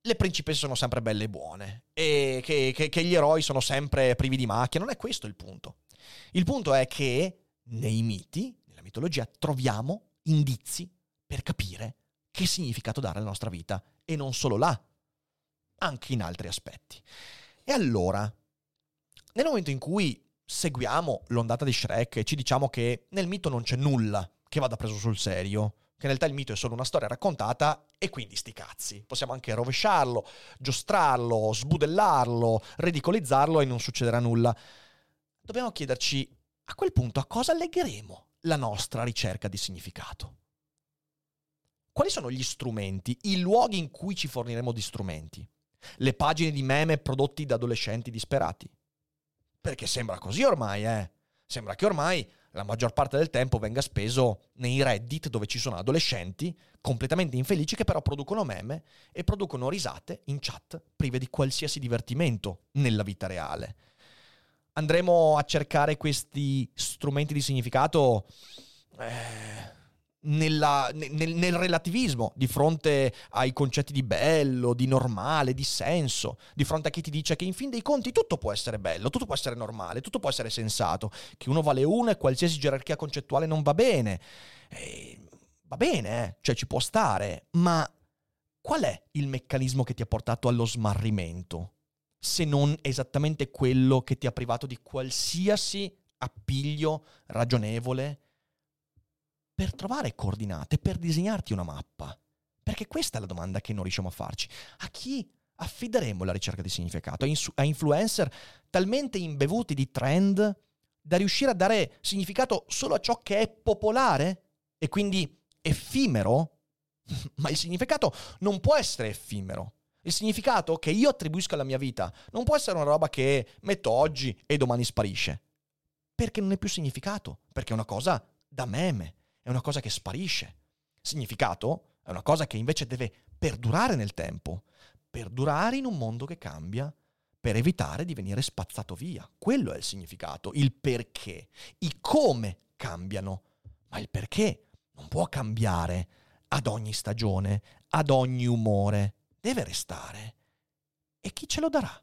le principesse sono sempre belle e buone e che, che, che gli eroi sono sempre privi di macchie. Non è questo il punto. Il punto è che nei miti, nella mitologia, troviamo indizi per capire che significato dare alla nostra vita. E non solo là, anche in altri aspetti. E allora, nel momento in cui seguiamo l'ondata di Shrek e ci diciamo che nel mito non c'è nulla che vada preso sul serio, che in realtà il mito è solo una storia raccontata e quindi sti cazzi. Possiamo anche rovesciarlo, giostrarlo, sbudellarlo, ridicolizzarlo e non succederà nulla. Dobbiamo chiederci a quel punto a cosa legheremo la nostra ricerca di significato. Quali sono gli strumenti, i luoghi in cui ci forniremo di strumenti? Le pagine di meme prodotti da adolescenti disperati? Perché sembra così ormai, eh. Sembra che ormai la maggior parte del tempo venga speso nei Reddit dove ci sono adolescenti completamente infelici che però producono meme e producono risate in chat prive di qualsiasi divertimento nella vita reale. Andremo a cercare questi strumenti di significato eh, nella, nel, nel, relativismo, di fronte ai concetti di bello, di normale, di senso, di fronte a chi ti dice che in fin dei conti tutto può essere bello, tutto può essere normale, tutto può essere sensato, che uno vale uno e qualsiasi gerarchia concettuale non va bene. E, va bene, eh? cioè ci può stare, ma qual è il meccanismo che ti ha portato allo smarrimento? Se non esattamente quello che ti ha privato di qualsiasi appiglio ragionevole per trovare coordinate, per disegnarti una mappa? Perché questa è la domanda che non riusciamo a farci. A chi affideremo la ricerca di significato? A, influencer talmente imbevuti di trend da riuscire a dare significato solo a ciò che è popolare e quindi effimero? Ma il significato non può essere effimero. Il significato che io attribuisco alla mia vita non può essere una roba che metto oggi e domani sparisce. Perché non è più significato, perché è una cosa da meme, è una cosa che sparisce. Significato è una cosa che invece deve perdurare nel tempo, perdurare in un mondo che cambia per evitare di venire spazzato via. Quello è il significato, il perché, i come cambiano, ma il perché non può cambiare ad ogni stagione, ad ogni umore, deve restare. E chi ce lo darà?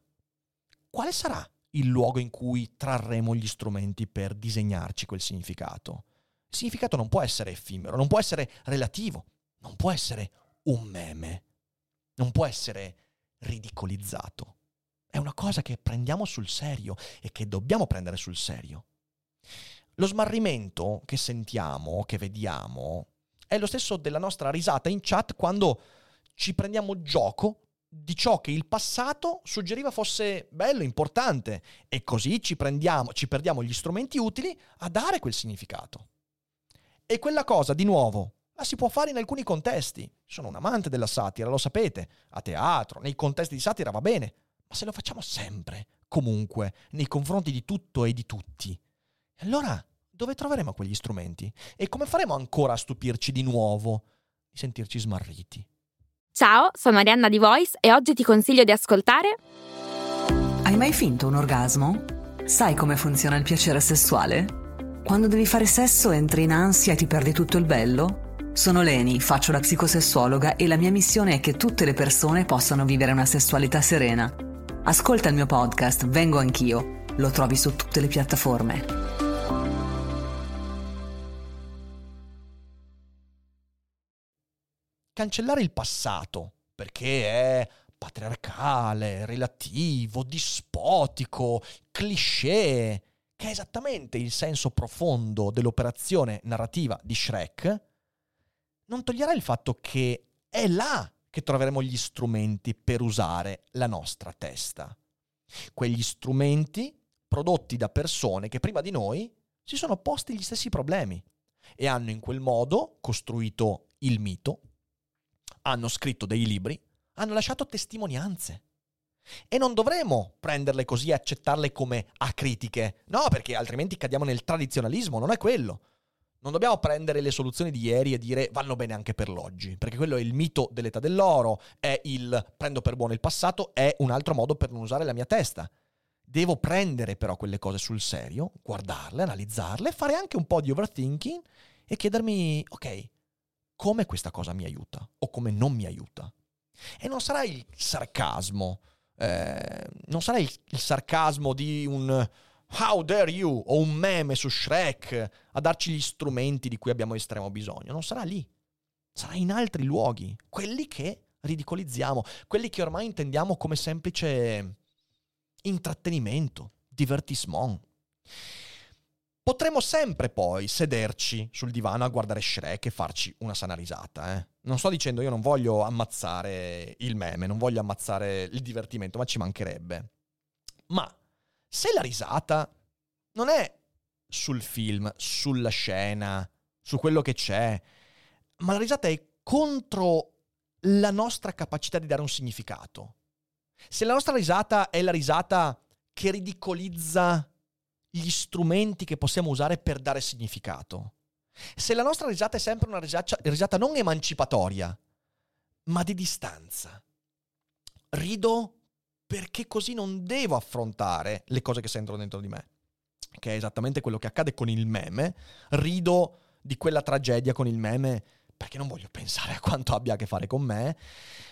Quale sarà il luogo in cui trarremo gli strumenti per disegnarci quel significato? Il significato non può essere effimero, non può essere relativo, non può essere un meme, non può essere ridicolizzato. È una cosa che prendiamo sul serio e che dobbiamo prendere sul serio. Lo smarrimento che sentiamo, che vediamo, è lo stesso della nostra risata in chat quando ci prendiamo gioco di ciò che il passato suggeriva fosse bello, importante, e così ci, ci perdiamo gli strumenti utili a dare quel significato. E quella cosa, di nuovo, la si può fare in alcuni contesti. Sono un amante della satira, lo sapete. A teatro, nei contesti di satira va bene. Ma se lo facciamo sempre, comunque, nei confronti di tutto e di tutti, allora dove troveremo quegli strumenti? E come faremo ancora a stupirci di nuovo, di sentirci smarriti? Ciao, sono Arianna di Voice e oggi ti consiglio di ascoltare. Hai mai finto un orgasmo? Sai come funziona il piacere sessuale? Quando devi fare sesso entri in ansia e ti perdi tutto il bello? Sono Leni, faccio la psicosessuologa e la mia missione è che tutte le persone possano vivere una sessualità serena. Ascolta il mio podcast, Vengo anch'io. Lo trovi su tutte le piattaforme. Cancellare il passato, perché è patriarcale, relativo, dispotico, cliché che è esattamente il senso profondo dell'operazione narrativa di Shrek, non toglierà il fatto che è là che troveremo gli strumenti per usare la nostra testa. Quegli strumenti prodotti da persone che prima di noi si sono posti gli stessi problemi e hanno in quel modo costruito il mito, hanno scritto dei libri, hanno lasciato testimonianze. E non dovremo prenderle così e accettarle come acritiche. No, perché altrimenti cadiamo nel tradizionalismo, non è quello. Non dobbiamo prendere le soluzioni di ieri e dire vanno bene anche per l'oggi, perché quello è il mito dell'età dell'oro, è il prendo per buono il passato, è un altro modo per non usare la mia testa. Devo prendere però quelle cose sul serio, guardarle, analizzarle, fare anche un po' di overthinking e chiedermi, ok, come questa cosa mi aiuta o come non mi aiuta. E non sarà il sarcasmo, eh, non sarà il, il sarcasmo di un How dare you? o un meme su Shrek a darci gli strumenti di cui abbiamo estremo bisogno. Non sarà lì. Sarà in altri luoghi, quelli che ridicolizziamo, quelli che ormai intendiamo come semplice intrattenimento, divertissement. Potremmo sempre poi sederci sul divano a guardare Shrek e farci una sana risata. Eh? Non sto dicendo io non voglio ammazzare il meme, non voglio ammazzare il divertimento, ma ci mancherebbe. Ma se la risata non è sul film, sulla scena, su quello che c'è, ma la risata è contro la nostra capacità di dare un significato. Se la nostra risata è la risata che ridicolizza gli strumenti che possiamo usare per dare significato. Se la nostra risata è sempre una risata, risata non emancipatoria, ma di distanza. Rido perché così non devo affrontare le cose che sentono dentro di me, che è esattamente quello che accade con il meme. Rido di quella tragedia con il meme perché non voglio pensare a quanto abbia a che fare con me,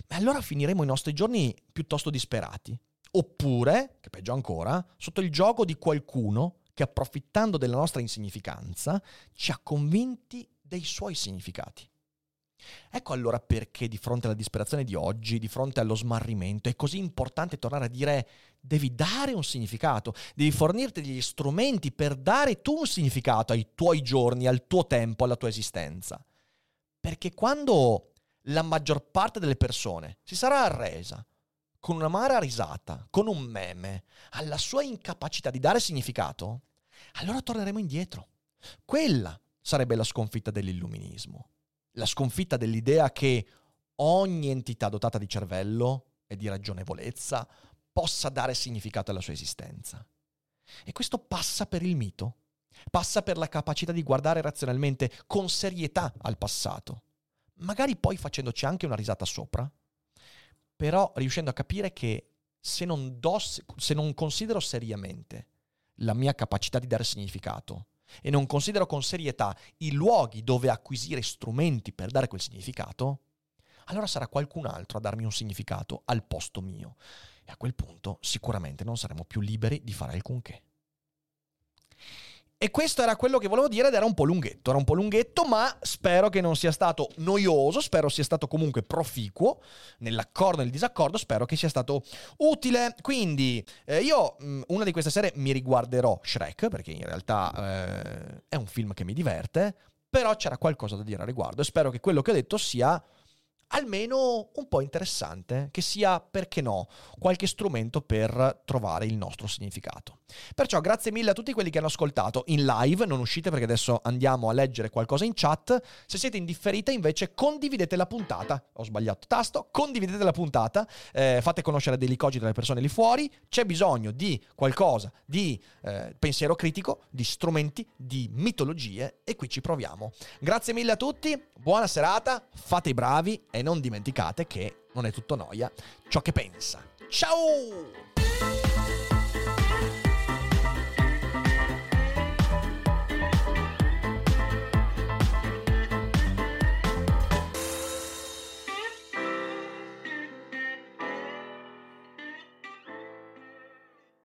ma allora finiremo i nostri giorni piuttosto disperati. Oppure, che peggio ancora, sotto il gioco di qualcuno che approfittando della nostra insignificanza ci ha convinti dei suoi significati. Ecco allora perché di fronte alla disperazione di oggi, di fronte allo smarrimento, è così importante tornare a dire devi dare un significato, devi fornirti degli strumenti per dare tu un significato ai tuoi giorni, al tuo tempo, alla tua esistenza. Perché quando la maggior parte delle persone si sarà arresa con un'amara risata, con un meme, alla sua incapacità di dare significato, allora torneremo indietro. Quella sarebbe la sconfitta dell'illuminismo, la sconfitta dell'idea che ogni entità dotata di cervello e di ragionevolezza possa dare significato alla sua esistenza. E questo passa per il mito, passa per la capacità di guardare razionalmente con serietà al passato, magari poi facendoci anche una risata sopra, però riuscendo a capire che se non, do, se non considero seriamente la mia capacità di dare significato e non considero con serietà i luoghi dove acquisire strumenti per dare quel significato, allora sarà qualcun altro a darmi un significato al posto mio. E a quel punto sicuramente non saremo più liberi di fare alcunché. E questo era quello che volevo dire ed era un po' lunghetto, era un po' lunghetto, ma spero che non sia stato noioso, spero sia stato comunque proficuo nell'accordo e nel disaccordo, spero che sia stato utile. Quindi eh, io mm, una di queste sere mi riguarderò Shrek, perché in realtà eh, è un film che mi diverte, però c'era qualcosa da dire a riguardo e spero che quello che ho detto sia almeno un po' interessante, che sia, perché no, qualche strumento per trovare il nostro significato. Perciò grazie mille a tutti quelli che hanno ascoltato in live, non uscite perché adesso andiamo a leggere qualcosa in chat, se siete in differita invece condividete la puntata, ho sbagliato tasto, condividete la puntata, eh, fate conoscere dei licogiti dalle persone lì fuori, c'è bisogno di qualcosa, di eh, pensiero critico, di strumenti, di mitologie e qui ci proviamo. Grazie mille a tutti, buona serata, fate i bravi e non dimenticate che non è tutto noia ciò che pensa. Ciao!